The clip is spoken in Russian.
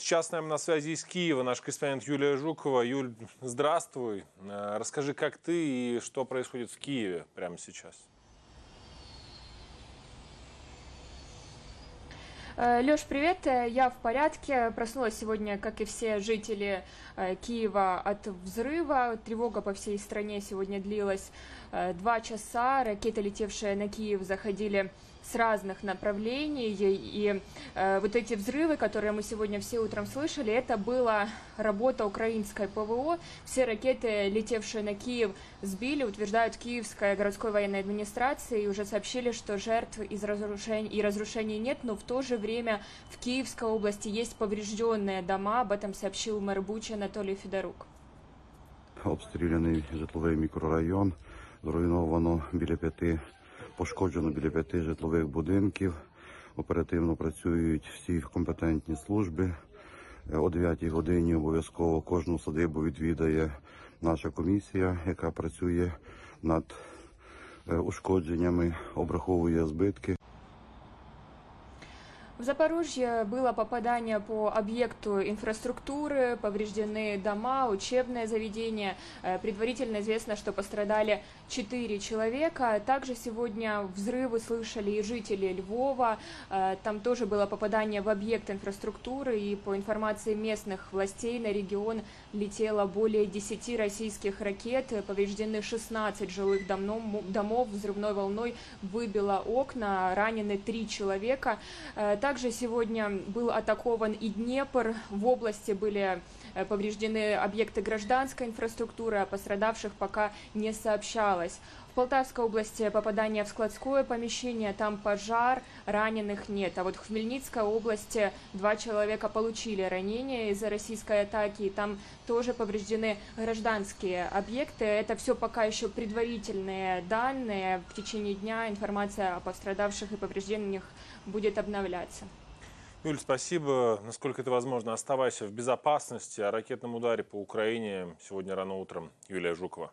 Сейчас с на связи из Киева наш корреспондент Юлия Жукова. Юль, здравствуй. Э, Расскажи, как ты и что происходит в Киеве прямо сейчас. Леш, привет, э, я в порядке. Проснулась сегодня, как и все жители э, Киева, от взрыва. Тревога по всей стране сегодня длилась э, два часа. Ракеты, летевшие на Киев, заходили с разных направлений. И э, вот эти взрывы, которые мы сегодня все утром слышали, это была работа украинской ПВО. Все ракеты, летевшие на Киев, сбили, утверждают Киевская городской военной администрации, и уже сообщили, что жертв из разрушений, и разрушений нет, но в то же время в Киевской области есть поврежденные дома. Об этом сообщил мэр Бучи Анатолий Федорук. обстріляний житловий мікрорайон, зруйновано біля п'яти, пошкоджено біля п'яти житлових будинків. Оперативно працюють всі компетентні служби. Е, О 9 годині обов'язково кожну садибу відвідає наша комісія, яка працює над е, ушкодженнями, обраховує збитки. В Запорожье было попадание по объекту инфраструктуры, повреждены дома, учебное заведение. Э, Предварительно известно, что пострадали 4 человека. Также сегодня взрывы слышали и жители Львова. Э, Там тоже было попадание в объект инфраструктуры. И по информации местных властей на регион летело более 10 российских ракет. Повреждены 16 жилых домов, взрывной волной выбило окна, ранены 3 человека. Э, Также сегодня был атакован и Днепр. В области были повреждены объекты гражданской инфраструктуры, о пострадавших пока не сообщалось. В Полтавской области попадание в складское помещение, там пожар, раненых нет. А вот в Хмельницкой области два человека получили ранения из-за российской атаки, и там тоже повреждены гражданские объекты. Это все пока еще предварительные данные. В течение дня информация о пострадавших и повреждениях будет обновляться. Юль, спасибо. Насколько это возможно, оставайся в безопасности. О ракетном ударе по Украине сегодня рано утром Юлия Жукова.